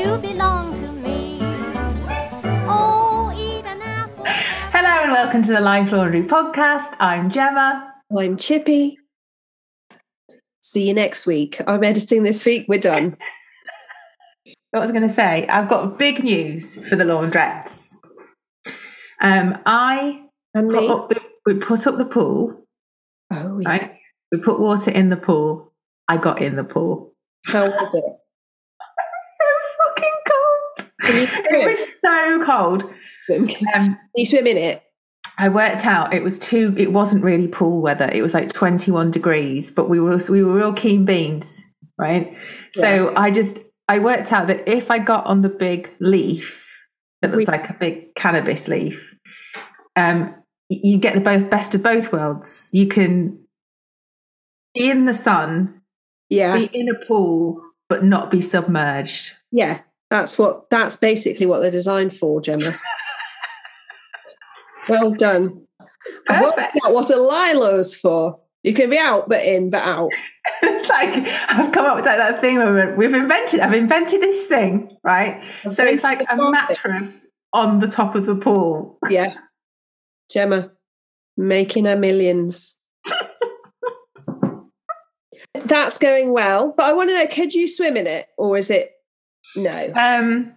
you belong to me. Oh, eat an apple. Hello and welcome to the Life Laundry podcast. I'm Gemma. I'm Chippy. See you next week. I'm editing this week. We're done. What was I going to say? I've got big news for the laundrettes. Um, I And put me. up the, we put up the pool, Oh, yeah. right? We put water in the pool. I got in the pool. How was it? It was so cold. Um, you swim in it? I worked out it was too. It wasn't really pool weather. It was like twenty one degrees, but we were we were real keen beans, right? So I just I worked out that if I got on the big leaf that looks We- like a big cannabis leaf, um, you get the both best of both worlds. You can be in the sun, Yeah. be in a pool, but not be submerged. Yeah. That's what that's basically what they're designed for, Gemma. well done. Perfect. out what a lilo's for. You can be out but in but out. it's like I've come up with that, that thing where we've invented. I've invented this thing, right? So it's like a mattress on the top of the pool. Yeah. Gemma, making her millions. That's going well. But I want to know, could you swim in it? Or is it no? Um,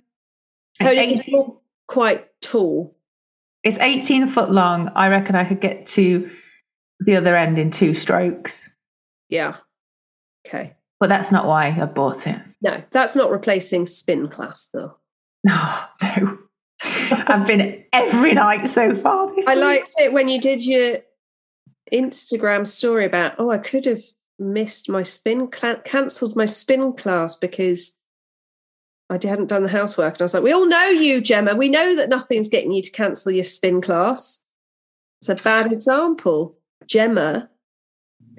it's, Only 'cause 18, you're quite tall. it's 18 foot long. I reckon I could get to the other end in two strokes, Yeah. Okay. but that's not why I bought it. No, that's not replacing spin class though. No, no. I've been every night so far. This I liked it when you did your Instagram story about, oh, I could have missed my spin, cla- cancelled my spin class because I hadn't done the housework. And I was like, we all know you, Gemma. We know that nothing's getting you to cancel your spin class. It's a bad example. Gemma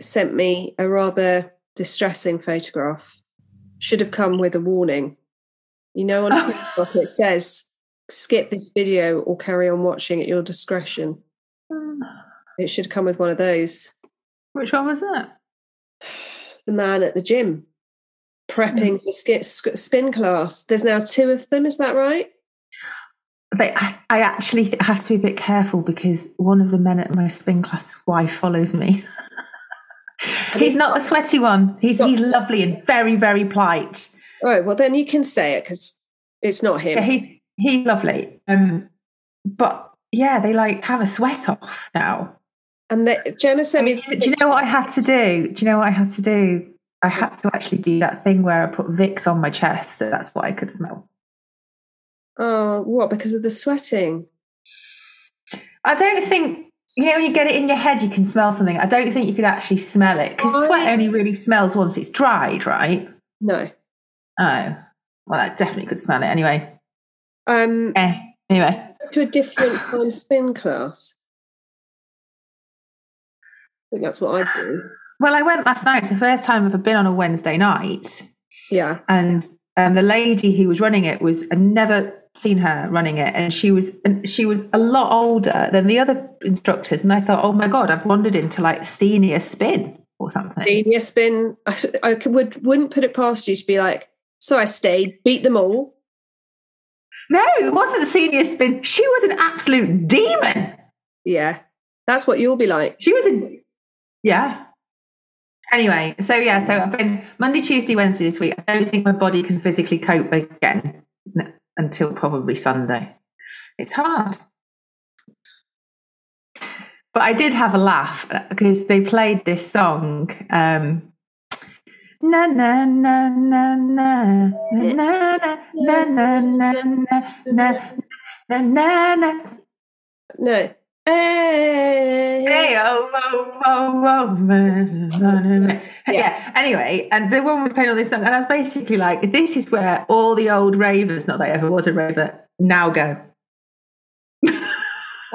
sent me a rather distressing photograph. Should have come with a warning. You know, on TikTok it says, skip this video or carry on watching at your discretion. It should come with one of those. Which one was that? The man at the gym prepping for spin class. There's now two of them. Is that right? But I, I actually have to be a bit careful because one of the men at my spin class wife follows me. he's not the sweaty one. He's he's lovely and very very polite. All right. Well, then you can say it because it's not him. Yeah, he's he's lovely. Um, but yeah, they like have a sweat off now. and the, Gemma I mean, me. do, do you know what I had to do? Do you know what I had to do? I had to actually do that thing where I put Vicks on my chest, so that's what I could smell. Oh, what? Because of the sweating. I don't think you know when you get it in your head, you can smell something. I don't think you could actually smell it because sweat only really smells once it's dried, right? No. Oh, well, I definitely could smell it anyway. Um, Eh, anyway, to a different time spin class. I think that's what I'd do. Well, I went last night. It's the first time I've ever been on a Wednesday night, Yeah. and um, the lady who was running it was I'd never seen her running it, and she was and she was a lot older than the other instructors. And I thought, oh my god, I've wandered into like senior spin or something. Senior spin. I, I would, wouldn't put it past you to be like, so I stayed, beat them all. No, it wasn't senior spin. She was an absolute demon. Yeah. That's what you'll be like. She was a yeah. Anyway, so yeah, so I've been Monday, Tuesday, Wednesday this week. I don't think my body can physically cope again until probably Sunday. It's hard. But I did have a laugh because they played this song. Um, na na na na na na na na na na na na na na No. Hey. Hey, oh, oh, oh, oh, man, man, man. Yeah. Anyway, and the woman was playing all this song, and I was basically like, "This is where all the old ravers, not that I ever was a raver, now go."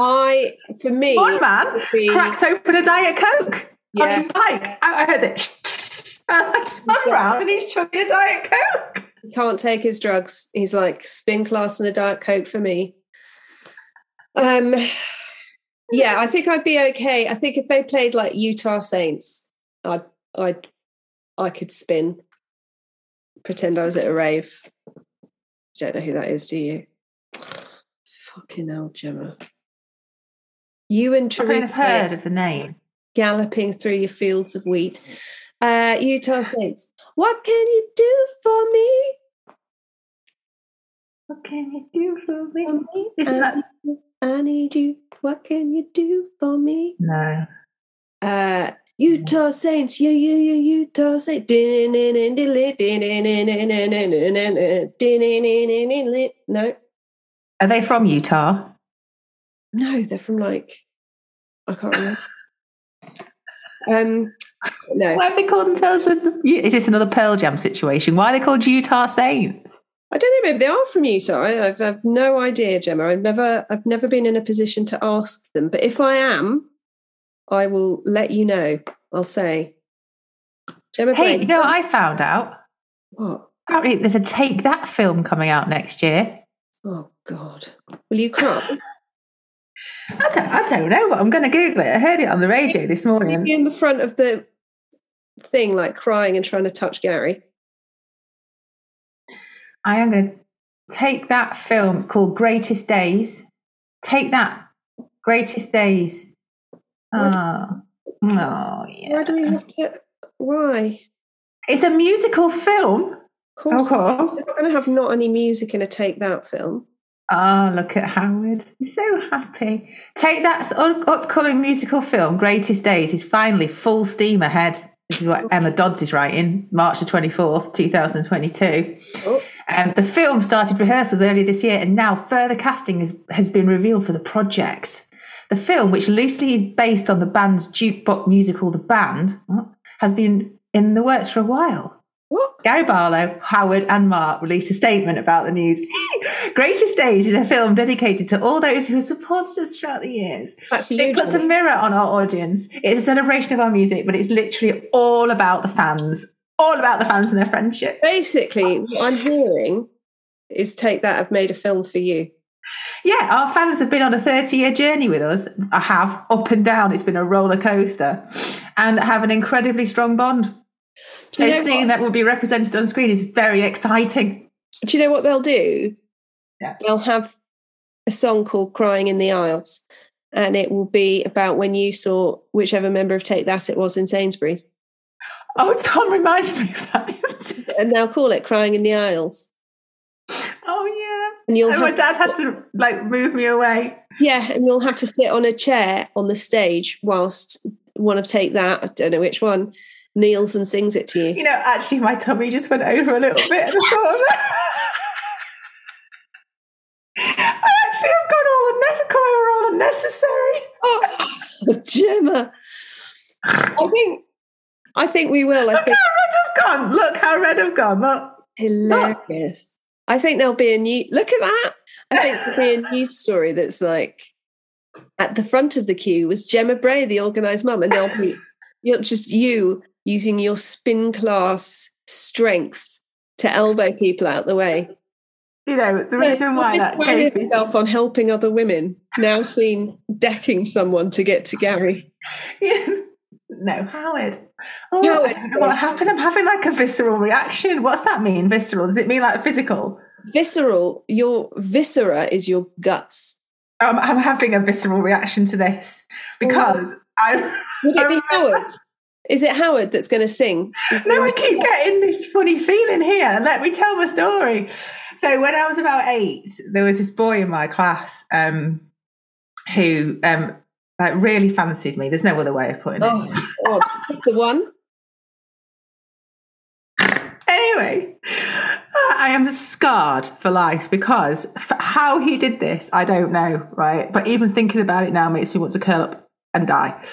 I, for me, One man be- cracked open a diet coke on his bike. I I heard it. And I spun around, and he's chugging a diet coke. can't take his drugs. He's like spin class and a diet coke for me. Um, yeah, I think I'd be okay. I think if they played like Utah Saints, I'd, I'd, I could spin, pretend I was at a rave. Don't know who that is, do you? Fucking hell, Gemma. You and I I've Teresa heard of the name. galloping through your fields of wheat. Uh, Utah Saints. What can you do for me? What can you do for me? For me? Isn't I, that I need you. What can you do for me? no? Uh, Utah Saints, yeah, yeah, yeah, Utah Saints. No, Are they from Utah? no, they're from like I can't remember. Um, no, Why have they called themselves? The, is this another Pearl Jam situation? Why are they called Utah Saints? I don't know. Maybe they are from Utah. I, I've, I've no idea, Gemma. I've never, I've never been in a position to ask them. But if I am, I will let you know. I'll say, Gemma. Hey, Brain, you know what I found out? what? Apparently, there's a Take That film coming out next year. Oh God, will you cry? I don't, I don't know, but I'm going to Google it. I heard it on the radio this morning. in the front of the thing, like crying and trying to touch Gary? I am going to take that film. It's called Greatest Days. Take that. Greatest Days. Oh, oh yeah. Why do we have to? Why? It's a musical film. Of course, Of course. we're not going to have not any music in a take that film. Oh, look at Howard. He's so happy. Take That's upcoming musical film, Greatest Days, is finally full steam ahead. This is what oh. Emma Dodds is writing, March the 24th, 2022. Oh, Um, the film started rehearsals earlier this year, and now further casting is, has been revealed for the project. The film, which loosely is based on the band's jukebox musical, The Band, has been in the works for a while. what? Gary Barlow, Howard, and Mark released a statement about the news. Greatest Days is a film dedicated to all those who have supported us throughout the years. That's It puts a mirror on our audience. It's a celebration of our music, but it's literally all about the fans, all about the fans and their friendship. Basically, what I'm hearing is take that. I've made a film for you. Yeah, our fans have been on a 30 year journey with us. I have, up and down. It's been a roller coaster and have an incredibly strong bond. So you know seeing what? that will be represented on screen is very exciting. Do you know what they'll do? Yeah. They'll have a song called Crying in the Aisles, and it will be about when you saw whichever member of Take That it was in Sainsbury's. Oh, Tom reminded me of that. And they'll call it Crying in the Aisles. oh, And yeah. you'll And my dad had to like move me away. yeah, and you'll have to sit on a chair on the stage whilst one of Take That, I don't know which one, kneels and sings it to you. You know, actually, my tummy just went over a little bit. And I thought of that. I actually have got all unnecessary, all unnecessary. Oh, Gemma. I think I think we will. I Look think how red I've gone. Look how red I've gone. Look. hilarious. I think there'll be a new look at that. I think there'll be a news story that's like at the front of the queue was Gemma Bray, the organised mum, and there'll be you're just you using your spin class strength to elbow people out the way. You know, the reason why He's that gave himself on helping other women, now seen decking someone to get to Gary. No, Howard. Oh, Howard. I don't know what happened. I'm having like a visceral reaction. What's that mean, visceral? Does it mean like physical? Visceral, your viscera is your guts. Um, I'm having a visceral reaction to this because I Would it be I remember- Howard? Is it Howard that's going to sing? no, I keep getting this funny feeling here. Let me tell my story. So when I was about eight, there was this boy in my class um, who um, like really fancied me. There's no other way of putting it. Oh, God. That's the one. Anyway, I am scarred for life because f- how he did this, I don't know, right? But even thinking about it now makes me want to curl up and die.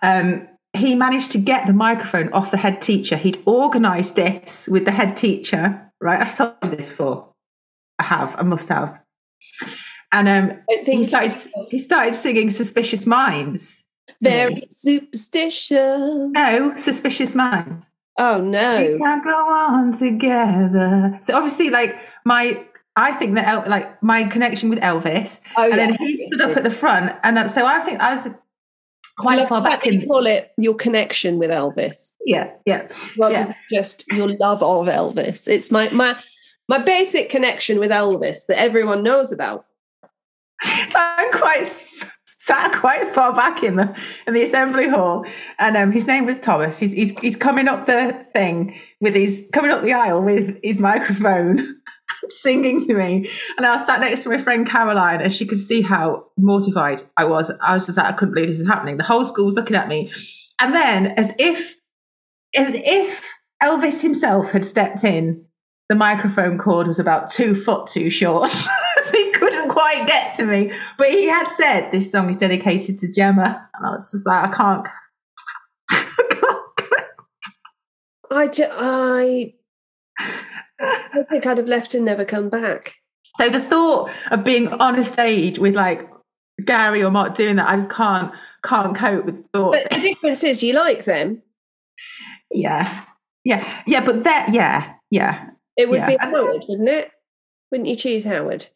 Um, he managed to get the microphone off the head teacher. He'd organised this with the head teacher, right? I've told you this before. I have. I must have. And um, he started. He started singing "Suspicious Minds." very superstition. no, "Suspicious Minds." Oh we no! can't go on together. So obviously, like my, I think that El, like my connection with Elvis, Oh and yeah. then he stood up at the front, and that, so I think I was quite far back that you call it your connection with Elvis, Yeah, yeah, rather Yeah. just your love of Elvis. It's my my My basic connection with Elvis that everyone knows about. So I'm quite sat quite far back in the in the assembly hall, and um, his name was Thomas. He's, he's he's coming up the thing with his coming up the aisle with his microphone, singing to me, and I was sat next to my friend Caroline, and she could see how mortified I was. I was just like, I couldn't believe this is happening. The whole school was looking at me, and then as if as if Elvis himself had stepped in. The microphone cord was about two foot too short. so he couldn't quite get to me. But he had said this song is dedicated to Gemma. And I was just like, I can't. I ju- I, I think I'd have left and never come back. So the thought of being on a stage with like Gary or Mark doing that, I just can't can't cope with the thought. But the difference is you like them. yeah. Yeah. Yeah. But that yeah. Yeah. It would Yeah. be Howard, wouldn't it? Wouldn't you choose Howard?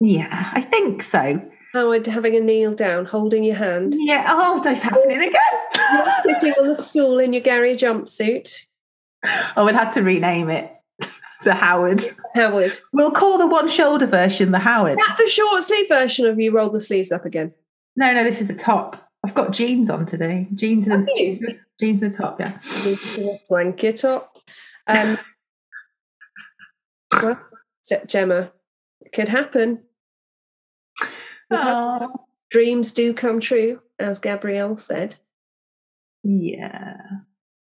Yeah. I think so. Howard having a kneel down, holding your hand, Yeah. Oh, that's happening again. sitting on the stool in your Gary jumpsuit. I would have to rename it the Howard. Howard. We'll call the one shoulder version the Howard. That's the short sleeve version of you roll the sleeves up again. No, no, this is the top. I've got jeans on today. Jeans and Have jeans and the top, yeah. Swank it up. Um, well, Gemma, it could happen. Dreams do come true, as Gabrielle said. yeah.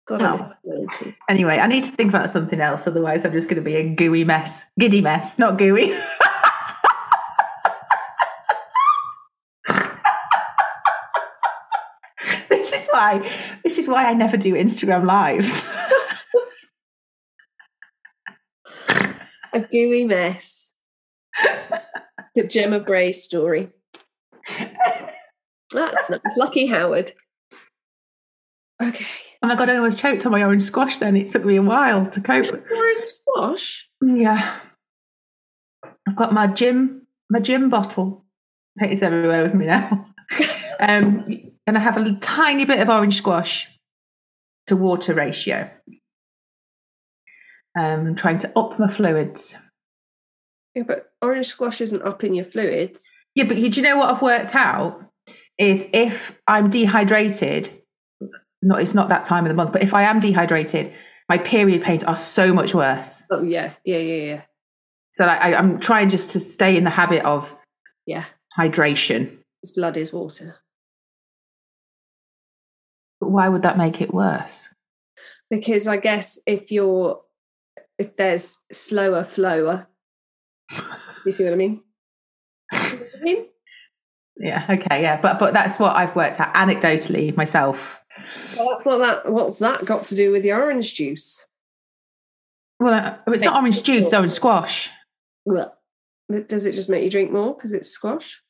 God, Oh. I Anyway, I need to think about something else, otherwise I'm just going to be a gooey mess. Giddy mess, not gooey. this is why this is why I never do Instagram lives. a gooey mess. the Gemma Bray story. That's nice. Lucky Howard. Okay. Oh my god, I almost choked on my orange squash then. It took me a while to cope. Orange squash. Yeah. I've got my gym my gym bottle. It is everywhere with me now. Um, and I have a tiny bit of orange squash to water ratio. Um, I'm trying to up my fluids. Yeah, but orange squash isn't up in your fluids. Yeah, but you, do you know what I've worked out? Is if I'm dehydrated, not it's not that time of the month, but if I am dehydrated, my period pains are so much worse. Oh yeah, yeah, yeah, yeah. So like, I, I'm trying just to stay in the habit of Yeah. hydration. His blood is water. But why would that make it worse? Because I guess if you're if there's slower flower, you see what I mean? What I mean? Yeah, okay, yeah, but but that's what I've worked out anecdotally myself. Well, that's what that what's that got to do with the orange juice? Well, uh, it's not orange juice, it's orange squash. Well, but does it just make you drink more because it's squash?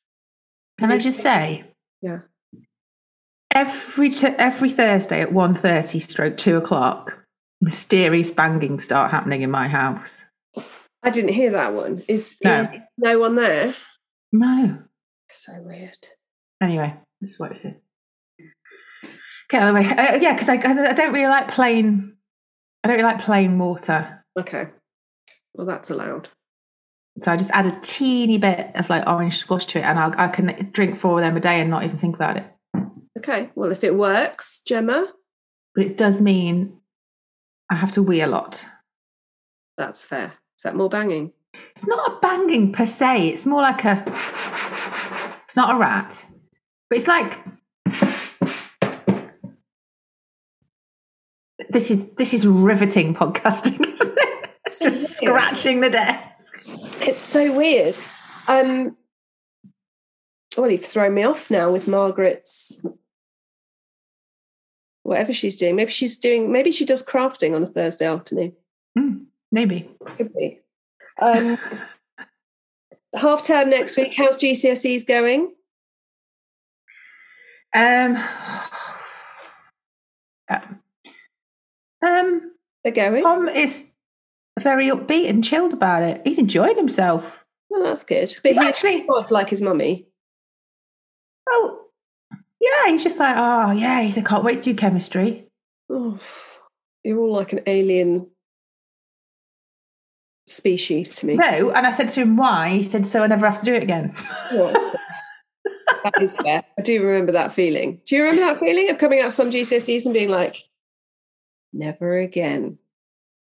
Can I just say, Yeah. every t- every Thursday at 1.30 stroke two o'clock, mysterious banging start happening in my house. I didn't hear that one. Is No. is no one there? No. So weird. Anyway, just what it. Get out of the way. Uh, yeah, because I, I don't really like plain. I don't really like plain water, Okay. Well, that's allowed. so I just add a teeny bit of like orange squash to it, and I'll, I can drink four of them a day and not even think about it. Okay. Well, if it works, Gemma, But it does mean I have to wee a lot. that's fair. Is that more banging? It's not a banging per se. It's more like a. It's not a rat, but it's like. This is this is riveting podcasting. Isn't it? It's just scratching the desk. It's so weird. Um, well, you've thrown me off now with Margaret's whatever she's doing. Maybe she's doing. Maybe she does crafting on a Thursday afternoon. Hmm, maybe. Could be. Um, half term next week. How's GCSEs going? Um. Um. They're going. Tom is very upbeat and chilled about it. He's enjoying himself. Well, that's good. But He's he actually odd like his mummy. well, yeah. He's just like, oh yeah. He said, can't wait to do chemistry. Oh, you're all like an alien species to me. No, and I said to him, why? He said, so I never have to do it again. Well, that's fair. that is fair. I do remember that feeling. Do you remember that feeling of coming out of some GCSEs and being like, never again?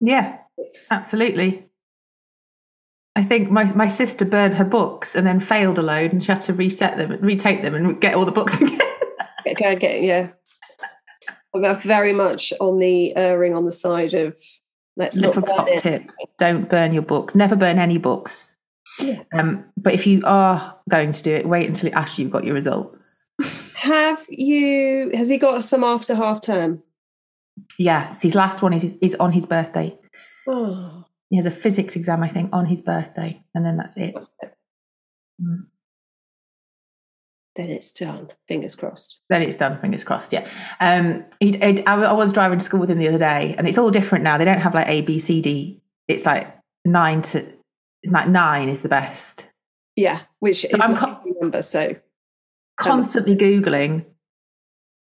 yeah, It's- absolutely. I think my, my sister burned her books and then failed a load and she had to reset them, retake them and get all the books again. Okay, okay, yeah. I'm very much on the erring on the side of let's Little top it. tip don't burn your books. Never burn any books. Yeah. Um, but if you are going to do it, wait until after you've got your results. Have you? Has he got some after half term? Yes, his last one is, is on his birthday. Oh, He has a physics exam, I think, on his birthday, and then that's it. that's it. Mm. Then it's done. Fingers crossed. Then it's done. Fingers crossed. Yeah. Um, he, he- I, I was driving to school with him the other day, and it's all different now. They don't have like A, B, C, D. It's like nine to like nine is the best. Yeah, which is I'm my co- number. So Constantly googling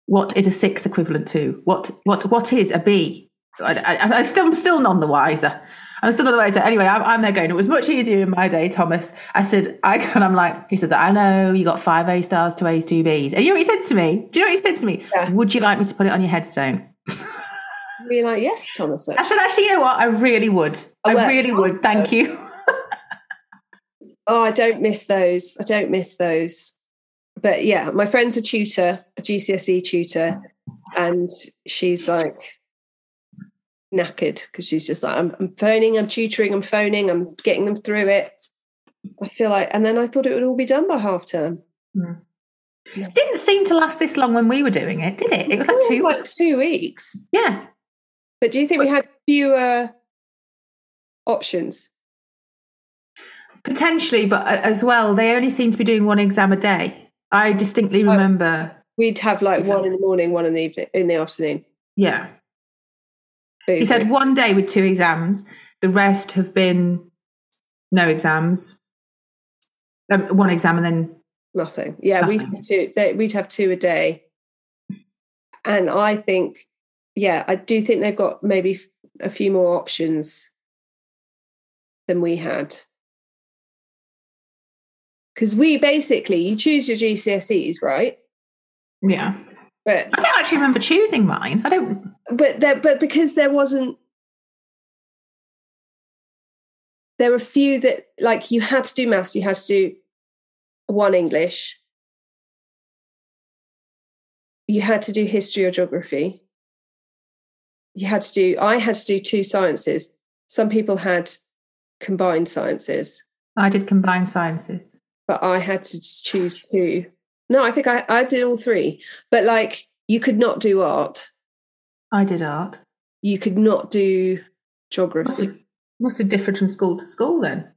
what is a six equivalent to what what what is a B. I, I, I still, I'm still none the wiser. I'm still none the way. So Anyway, I'm, I'm there going. It was much easier in my day, Thomas. I said, I and I'm like, he said, I know you got five A stars, two A's, two B's. And you know what he said to me? Do you know what he said to me? Yeah. Would you like me to put it on your headstone? be like, yes, Thomas. I said, actually, you know what? I really would. I I really would. Thank you. Oh, I don't miss those. I don't miss those. But yeah, my friend's a tutor, a GCSE tutor, and she's like knackered because she's just like, I'm, I'm phoning, I'm tutoring, I'm phoning, I'm getting them through it. I feel like, and then I thought it would all be done by half term. Mm. Didn't seem to last this long when we were doing it, did it? It was like two. like two weeks. Yeah. But do you think we had fewer options? Potentially, but as well, they only seem to be doing one exam a day. I distinctly Oh. remember. We'd have like Exam. one in the morning, one in the evening, in the afternoon. Yeah. He said one day with two exams, the rest have been no exams. Um, one exam and then Nothing. Yeah, we'd have two. They, we'd have two a day, and I think, yeah, I do think they've got maybe a few more options than we had. Because we basically, you choose your GCSEs, right? yeah. But I actually remember choosing mine. I don't. but there, but because there wasn't, there were a few that like you had to do maths, you had to do one English, you had to do history or geography. You had to do. I had to do two sciences. Some people had combined sciences, I did combined sciences. but I had to choose two. No, I think I, I did all three. But like, you could not do art. I did art. You could not do Must geography. have, must have differed from school to school then.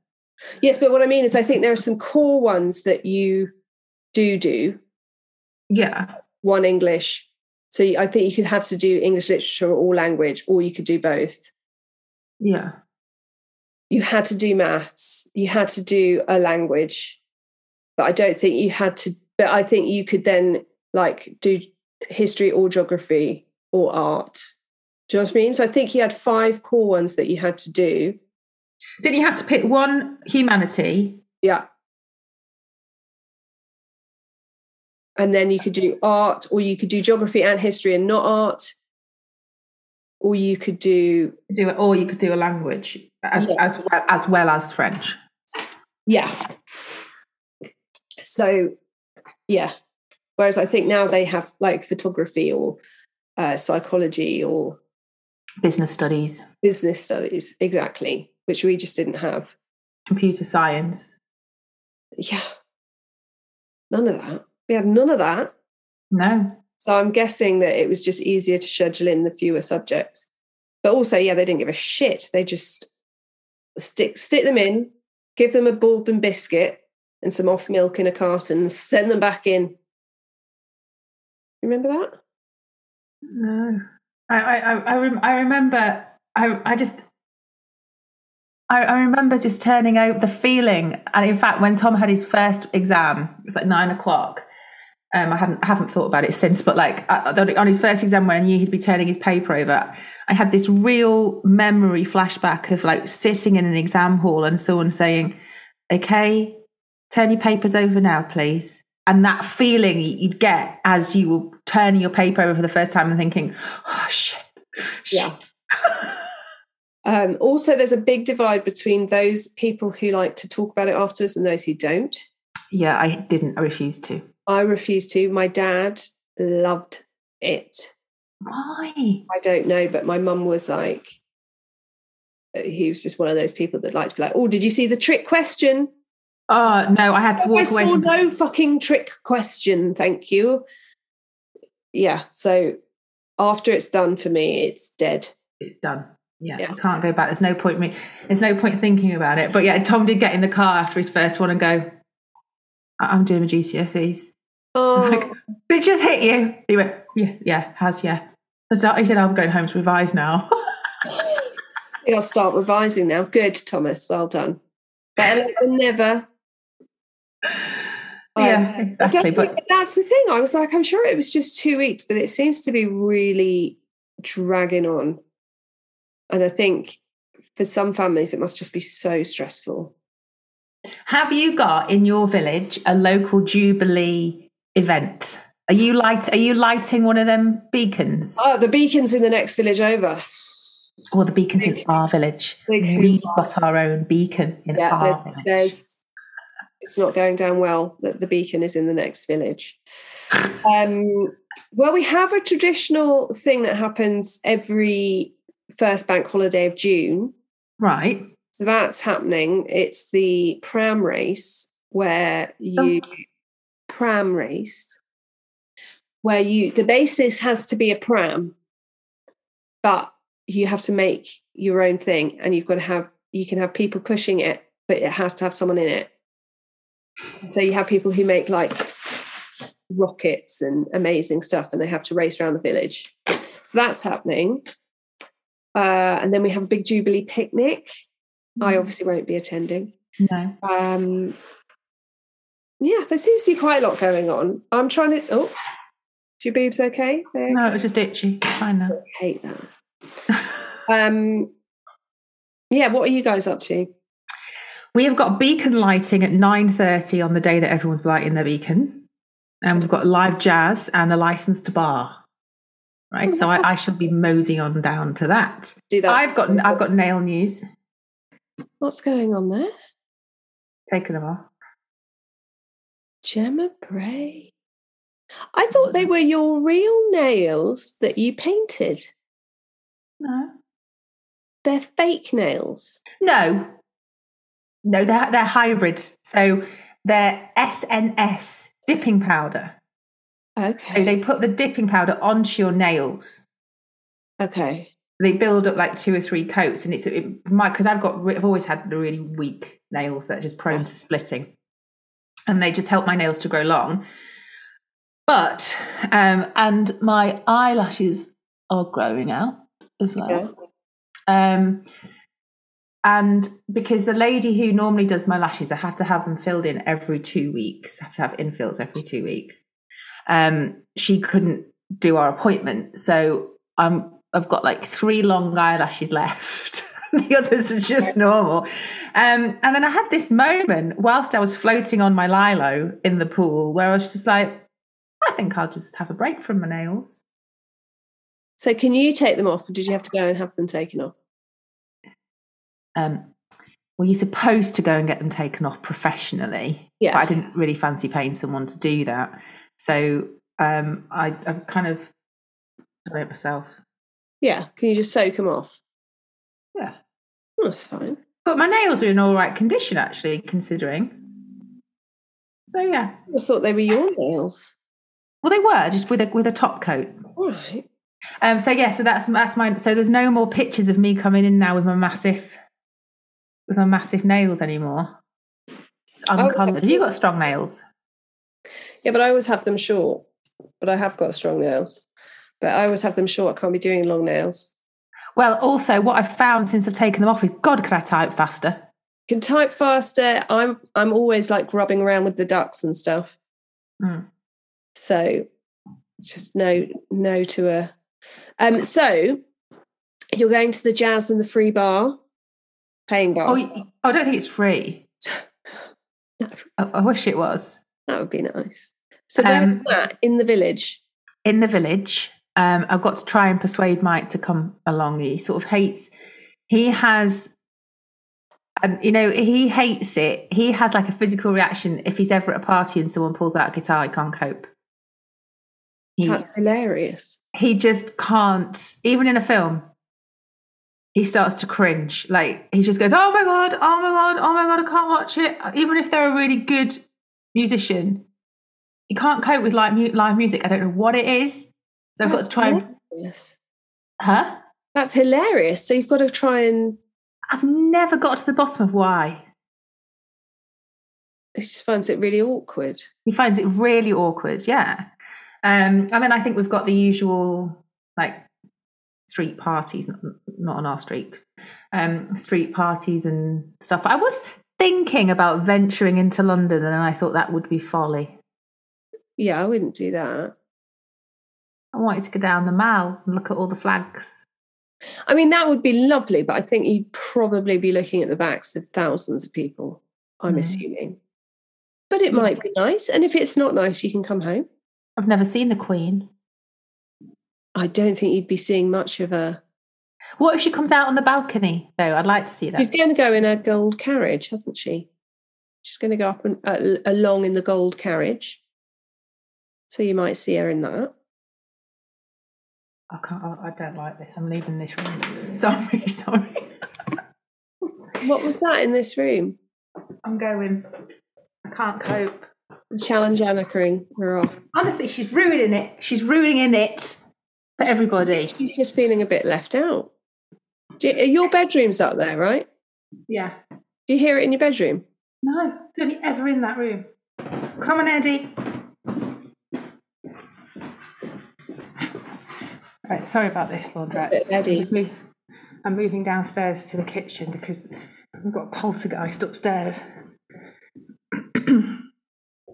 Yes, but what I mean is, I think there are some core ones that you do do. Yeah. One English. So I think you could have to do English literature or language, or you could do both. Yeah. You had to do maths. You had to do a language, but I don't think you had to. But I think you could then like do history or geography or art. Do you know what I mean? So I think you had five core ones that you had to do. Then you had to pick one humanity. Yeah. And then you could do art, or you could do geography and history and not art. Or you could do, Do it, or you could do a language as Yeah. as well as well as French. yeah. So, yeah. Whereas I think now they have like photography or uh, psychology or Business studies, business studies, exactly, which we just didn't have. computer science. Yeah. None of that. We had none of that. No. So I'm guessing that it was just easier to schedule in the fewer subjects. But also, yeah, they didn't give a shit. They just stick stick them in, give them a bourbon biscuit and some off milk in a carton, send them back in. Remember that? No. I I I, I, rem- I remember I I just I, remember just turning out the feeling, and in fact, when Tom had his first exam, it was like nine o'clock. Um, I hadn't I haven't thought about it since, but like I, on his first exam, when I knew he'd be turning his paper over, I had this real memory flashback of like sitting in an exam hall and someone saying, "Okay, turn your papers over now, please." And that feeling you'd get as you were turning your paper over for the first time and thinking, "Oh shit, shit. Yeah. Um, also, there's a big divide between those people who like to talk about it afterwards and those who don't. yeah." I didn't. I refused to. I refused to. My dad loved it. Why? I don't know, but my mum was like, he was just one of those people that liked to be like, oh, did you see the trick question? Oh no, I had to I walk away. saw From- no fucking trick question, thank you. Yeah, so after it's done for me, it's dead. it's done. Yeah, Yeah. I can't go back. There's no point me. There's no point thinking about it. But yeah, Tom did get in the car after his first one and go, "I- "I'm doing my GCSEs." Oh, like, They just hit you. He went, "Yeah, yeah, has yeah." He said, "I'm going home to revise now." I'll start revising now. Good, Thomas. Well done. Better than never. Yeah, Um, exactly. But But that's the thing. I was like, I'm sure it was just two weeks, but it seems to be really dragging on. And I think for some families, it must just be so stressful. have you got in your village a local jubilee event? Are you light? Are you lighting one of them beacons, Oh, the beacon's in the next village over. or the beacons in our village? We've got our own beacon in Yeah, our there's, village. there's it's not going down well that the beacon is in the next village. Um, well, we have a traditional thing that happens every first bank holiday of June. Right. So that's happening. It's the pram race where you pram race where you the basis has to be a pram, but you have to make your own thing and you've got to have you can have people pushing it, but it has to have someone in it. So you have people who make like rockets and amazing stuff and they have to race around the village. So that's happening. Uh, and then we have a big Jubilee picnic. I obviously won't be attending. No. Um, yeah, there seems to be quite a lot going on. I'm trying to. Oh, is your boobs okay? No, it was just itchy. It's fine now. hate that. Um, yeah, what are you guys up to? We have got beacon lighting at 9.30 on the day that everyone's lighting their beacon. And we've got live jazz and a licensed bar. Right. Oh, so I, I shall be moseying on down to that. Do that. I've got I've got nail news. What's going on there? Taking them off. Gemma Bray. I thought they were your real nails that you painted. No. They're fake nails. No. No, they're they're hybrid. So they're SNS dipping powder. Okay. So they put the dipping powder onto your nails. Okay. they build up like two or three coats and it's it might because i've got i've always had the really weak nails that are just prone to splitting and they just help my nails to grow long but um and my eyelashes are growing out as well Yeah. um and because the lady who normally does my lashes i have to have them filled in every two weeks. I have to have infills every two weeks. Um she couldn't do our appointment. So i'm i've got like three long eyelashes left. The others are just normal. Um and then i had this moment whilst i was floating on my lilo in the pool where i was just like i think i'll just have a break from my nails. So can you take them off, or did you have to go and have them taken off? Um well you're supposed to go and get them taken off professionally Yeah. but I didn't really fancy paying someone to do that. So um, I, I kind of done it myself. Yeah. Can you just soak them off? Yeah. Oh, that's fine. But my nails are in all right condition, actually, considering. So yeah, I just thought they were your nails. well they were just with a with a top coat. All right. Um, so yeah, so that's that's my. So there's no more pictures of me coming in now with my massive with my massive nails anymore. It's uncoloured. Have you got strong nails? Yeah, but I always have them short. But I have got strong nails. But I always have them short. I can't be doing long nails. Well, also what I've found since I've taken them off is God, can I type faster? Can type faster. I'm I'm always like rubbing around with the ducks and stuff. Mm. So just no no to a um so You're going to the jazz and the free bar, paying bar. Oh, y- I don't think it's free. No, I, I wish it was. that would be nice. So Um, that in the village? in the village. Um, I've got to try and persuade Mike to come along. He sort of hates. He has, and you know, he hates it. He has like a physical reaction if he's ever at a party and someone pulls out a guitar. He can't cope. He, That's hilarious. he just can't. Even in a film, he starts to cringe. Like he just goes, "Oh my god! Oh my god! Oh my god! I can't watch it." Even if they're a really good musician, he can't cope with live, mu- live music. I don't know what it is. So I've got to try and hilarious. Huh? That's hilarious. So you've got to try and I've never got to the bottom of why. he just finds it really awkward. He finds it really awkward, yeah. Um, I mean, I think we've got the usual like street parties, not, not on our street, um, street parties and stuff. I was thinking about venturing into London, and I thought that would be folly. Yeah, I wouldn't do that. I wanted to go down the Mall and look at all the flags. I mean, that would be lovely, but I think you'd probably be looking at the backs of thousands of people, I'm Mm. assuming. But it might be nice. And if it's not nice, you can come home. I've never seen the Queen. I don't think you'd be seeing much of a. What if she comes out on the balcony, though? I'd like to see that. She's going to go in a gold carriage, hasn't she? She's going to go up and, uh, along in the gold carriage. So you might see her in that. I can't. I don't like this. I'm leaving this room. Sorry, sorry. What was that in this room? I'm going. I can't cope. Challenge Anna Anachering. We're off. Honestly, she's ruining it. She's ruining it for everybody. She's just feeling a bit left out. You, your bedroom's up there, right? Yeah. Do you hear it in your bedroom? No, it's only ever in that room. Come on, Eddie. Right, sorry about this, laundrette. Eddie. I'm, move, I'm moving downstairs to the kitchen because we've got a poltergeist upstairs.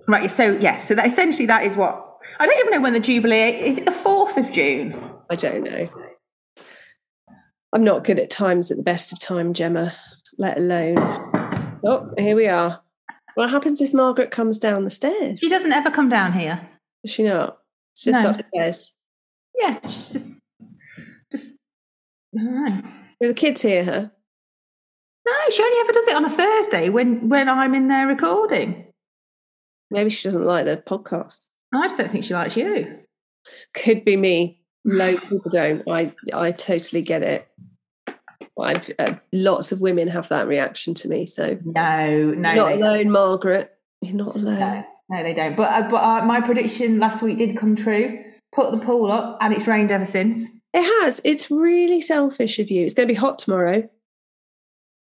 right, so yes, so that essentially that is what I don't even know when the jubilee is. It the fourth of June. I don't know. I'm not good at times at the best of time, Gemma, let alone. Oh, here we are. What happens if Margaret comes down the stairs? She doesn't ever come down here. Does she not? She's just No. upstairs. Yeah, she's just, just. I don't know. Do the kids hear her? No, she only ever does it on a Thursday when when I'm in there recording. Maybe she doesn't like the podcast. I just don't think she likes you. Could be me. No, people don't. I I totally get it. I've, uh, lots of women have that reaction to me. So No, no, You're not alone, Margaret. You're not alone. no, no, they don't. But uh, but uh, my prediction last week did come true. Put the pool up, and it's rained ever since. It has. It's really selfish of you. It's going to be hot tomorrow.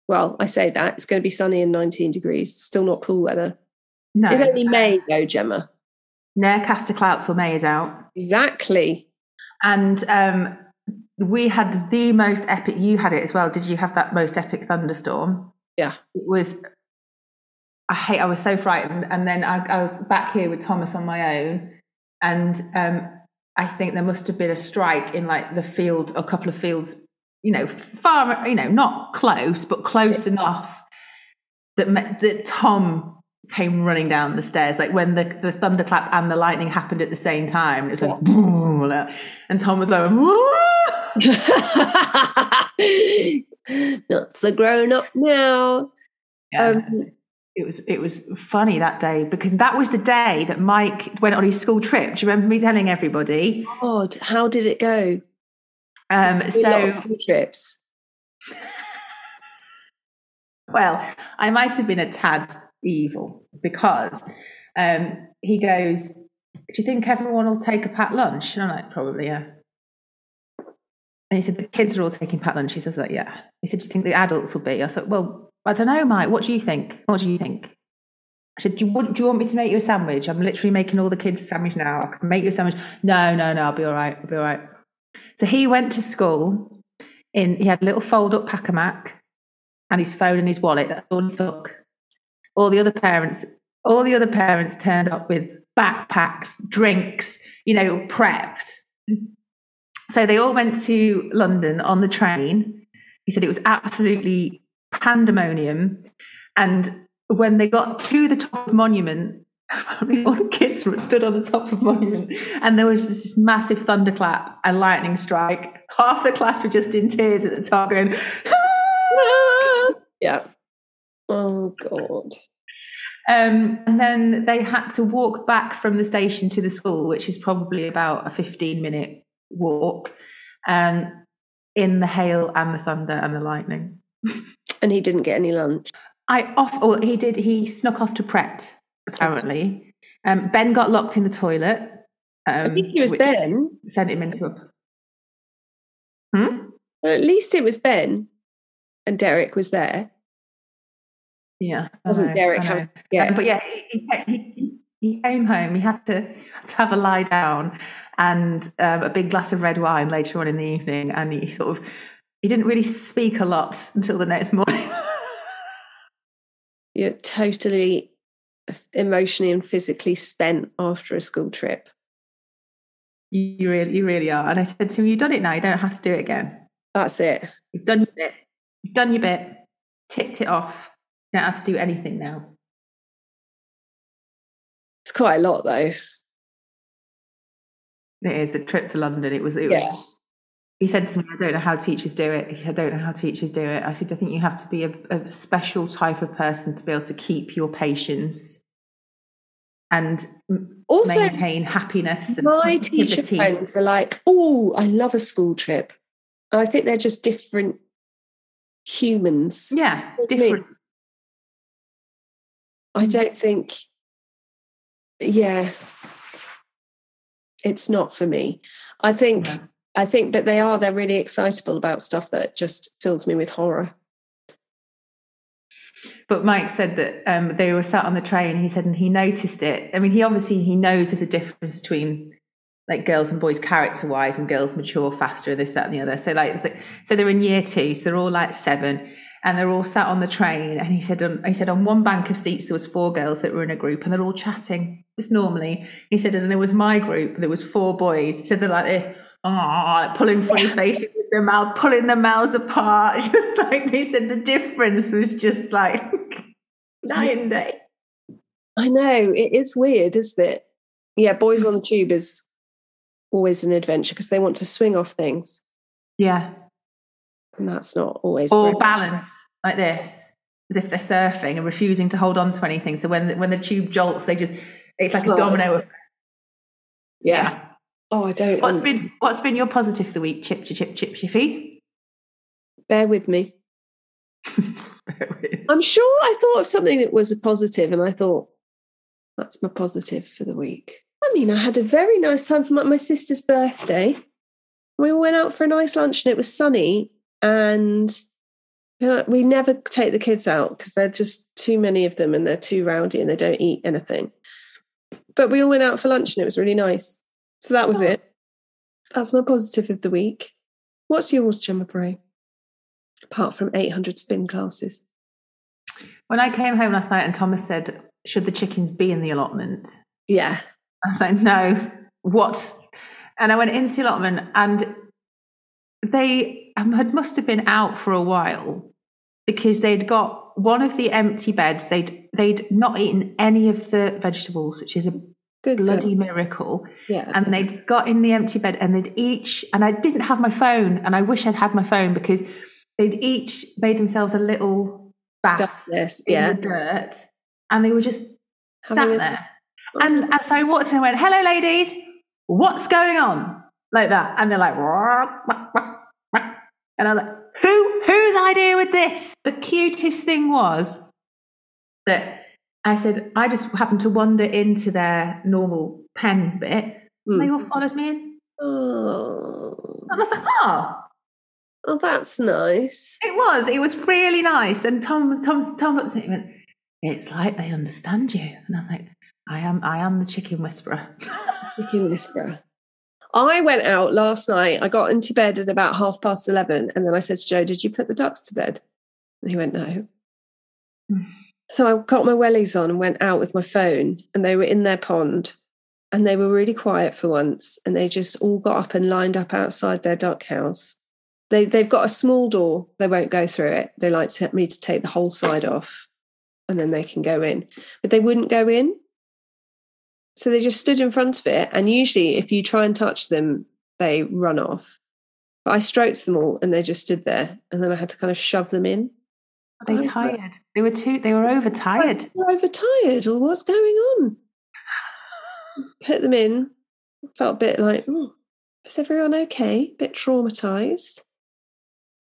Well, I say that. It's going to be sunny and 19 degrees. Still not pool weather. No, It's only May, though, Gemma. Narecaster clout till May is out, Exactly. and um, we had the most epic. You had it as well. Did you have that most epic thunderstorm? Yeah. it was i hate i was so frightened and then I, I was back here with thomas on my own and um i think there must have been a strike in like the field a couple of fields you know far you know not close but close enough that that tom came running down the stairs like when the, the thunderclap and the lightning happened at the same time it was like boom and tom was like not so grown up now. Yeah. Um, it was it was funny that day because that was the day that Mike went on his school trip. Do you remember me telling everybody? God, how did it go? Um, so trips. well, I might have been a tad evil because um, he goes, "Do you think everyone will take a pat lunch?" And I'm like, "Probably, yeah." And he said, "The kids are all taking pat lunch." He says that, yeah. He said, "Do you think the adults will be?" I said, "Well, I don't know, Mike. What do you think? What do you think?" I said, do you, want, do you want me to make you a sandwich? I'm literally making all the kids a sandwich now. I can make you a sandwich. No, no, no, I'll be all right. I'll be all right. So he went to school in, he had a little fold up pack a Mac and his phone and his wallet. That's all he took. All the other parents, all the other parents turned up with backpacks, drinks, you know, prepped. So they all went to London on the train. He said it was absolutely pandemonium. And when they got to the top of Monument, all the kids stood on the top of Monument, and there was this massive thunderclap and lightning strike. Half the class were just in tears at the top, going, ah! yeah. Oh God. Um, and then they had to walk back from the station to the school, which is probably about a 15 minute walk, um, in the hail and the thunder and the lightning. And he didn't get any lunch. I off, or he did, he snuck off to Pret, apparently. Um, ben got locked in the toilet. Um, I think it was Ben. Sent him into a. Hmm? Well, at least it was Ben and Derek was there. Yeah. I Wasn't know, Derek yeah. Um, but yeah, he, he, he, he came home. He had to, to have a lie down and um, a big glass of red wine later on in the evening. And he sort of, he didn't really speak a lot until the next morning. You're totally emotionally and physically spent after a school trip. you really, you really are. And I said to him, "You've done it now. You don't have to do it again. That's it. You've done your bit. You've done your bit. Ticked it off. You don't have to do anything now." It's quite a lot though. It is a trip to London. It was. It was. Yeah. He said to me, "I don't know how teachers do it." He said, "I don't know how teachers do it." I said, "I think you have to be a, a special type of person to be able to keep your patience and Also, maintain happiness and my teacher positivity." friends are like, oh, I love a school trip. I think they're just different humans. Yeah, What do you mean? different. I don't think, yeah, it's not for me. I think, Yeah. I think, but they are, they're really excitable about stuff that just fills me with horror. But Mike said that um, they were sat on the train. He said, and he noticed it. I mean, he obviously he knows there's a difference between like girls and boys character wise, and girls mature faster. This, that, and the other. So like, so, so they're in year two. So they're all like seven, and they're all sat on the train. And he said, on, he said on one bank of seats there was four girls that were in a group, and they're all chatting just normally. He said, and then there was my group. There was four boys. He said they're like this. Oh, like pulling funny faces with their mouth, pulling their mouths apart. Just like they said, the difference was just like night and day. I know it is weird, isn't it? Yeah, boys on the tube is always an adventure because they want to swing off things, Yeah. And that's not always. Or great. balance like this, as if they're surfing and refusing to hold on to anything. So when when the tube jolts, they just it's like a domino. Yeah. Oh, I don't. What's um, been what's been your positive of the week? Chip chip chip chip chippy. Bear with me. I'm sure I thought of something that was a positive, and I thought that's my positive for the week. I mean, I had a very nice time for my, my sister's birthday. We all went out for a nice lunch, and it was sunny. And we never take the kids out because they're just too many of them, and they're too rowdy, and they don't eat anything. But we all went out for lunch, and it was really nice. So that was Oh. it. That's my positive of the week. What's yours, Gemma Bray? Apart from 800 spin classes. When I came home last night and Thomas said, "Should the chickens be in the allotment?" Yeah. I was like, "No, what?" And I went into the allotment, and they um, had must have been out for a while because they'd got one of the empty beds. They'd they'd not eaten any of the vegetables, which is a Good. bloody miracle. Yeah. And they'd got in the empty bed, and they'd each. And I didn't have my phone, and I wish I'd had my phone because they'd each made themselves a little bath Douglas, in yeah. the dirt, and they were just sat there. And, and so I walked in and went, "Hello, ladies, what's going on?" Like that, and they're like, "Wah, wah, wah, wah." And I was like, "Who whose idea was this?" The cutest thing was that I said I just happened to wander into their normal pen bit. and They all followed me in. Oh, And I was like, "Oh, oh, that's nice. it was. It was really nice." And Tom, Tom, Tom looked at me and went, "It's like they understand you." And I was like, "I am. I am the chicken whisperer." Chicken whisperer. I went out last night. I got into bed at about half past 11. And then I said to Joe, Did you put the ducks to bed? And he went, No. So I got my wellies on and went out with my phone, and they were in their pond. and they were really quiet for once and they just all got up and lined up outside their duck house they, they've got a small door they won't go through it they like to, me to take the whole side off and then they can go in but they wouldn't go in so they just stood in front of it and usually if you try and touch them they run off but i stroked them all and they just stood there and then i had to kind of shove them in Are they tired? They were too. They were overtired. They're overtired or what's going on put them in felt a bit like oh, is everyone okay A bit traumatized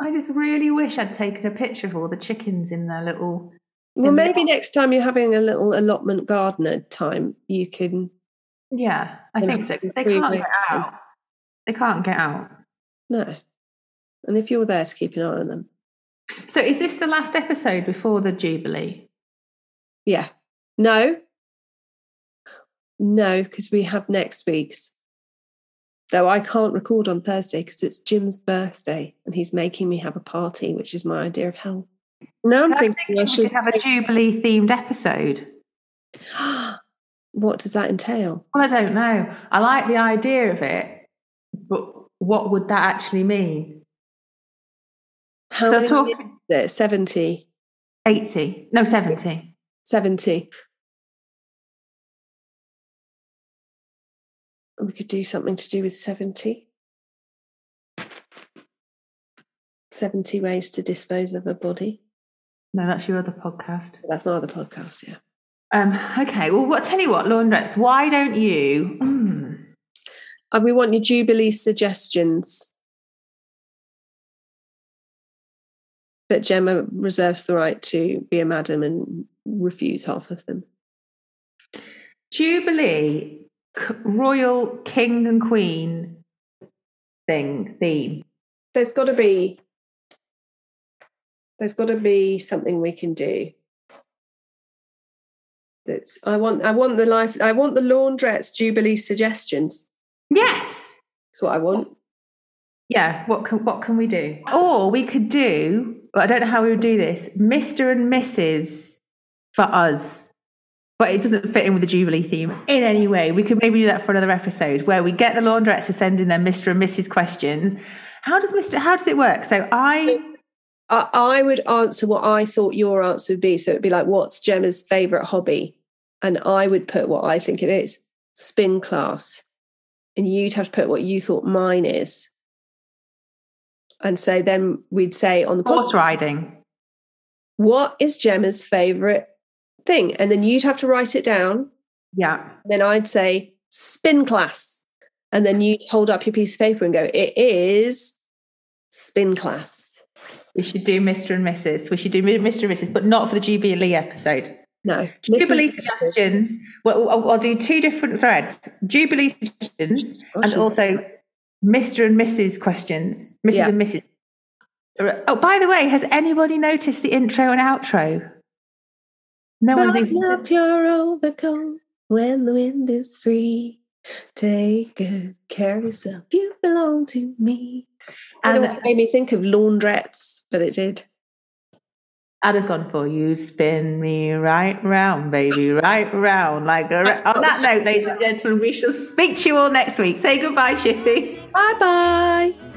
I just really wish I'd taken a picture of all the chickens in their little. Well maybe next time you're having a little allotment gardener time you can Yeah, I think so. have to 'cause They can't get out. They can't get out. no and if you're there to keep an eye on them So is this the last episode before the Jubilee? yeah no no because we have next week's though i can't record on thursday because it's jim's birthday and he's making me have a party which is my idea of hell now i'm thinking thinking i we should have a Jubilee themed episode. what does that entail Well, I don't know. I like the idea of it, but what would that actually mean? How so many talking is it? 70, 80, no, 70. 70. We could do something to do with 70. 70 ways to dispose of a body. No, that's your other podcast. That's my other podcast, yeah. Um, okay, well, what, tell you what, laundrettes, why don't you? Hmm. And we want your Jubilee suggestions. But Gemma reserves the right to be a madam and refuse half of them. Jubilee c- royal king and queen thing theme. there's got to be there's got to be something we can do that's i want i want the life i want the laundrettes jubilee suggestions Yes. that's what i want Yeah. What can what can we do? Or we could do. I don't know how we would do this. Mister and Mrs. for us. But it doesn't fit in with the Jubilee theme in any way. We could maybe do that for another episode where we get the laundrettes to send in their Mr. and Mrs. questions. How does Mr. How does it work? So I I, I would answer what i thought your answer would be so it'd be like what's gemma's favorite hobby and i would put what i think it is spin class and you'd have to put what you thought mine is and so then we'd say on the podcast horse riding. what is Gemma's favorite thing? And then you'd have to write it down. Yeah. Then I'd say spin class. And then you'd hold up your piece of paper and go, it is spin class. We should do Mr. and Mrs. We should do Mr. and Mrs. But not for the Jubilee episode. No. Jubilee Mrs. suggestions. Well, I'll, I'll do two different threads: Jubilee suggestions Oh, and also Mr. and Mrs. questions. Mrs. Yeah. and Mrs. Oh, by the way, has anybody noticed the intro and outro? No one's Button even. up your overcoat when the wind is free. Take good care of yourself. You belong to me. I don't know And what made me think of laundrettes, but it did. I'd have gone for you. Spin me right round, baby, right round. Like a on that note, ladies and gentlemen, we shall speak to you all next week. Say goodbye, Chippy. Bye bye.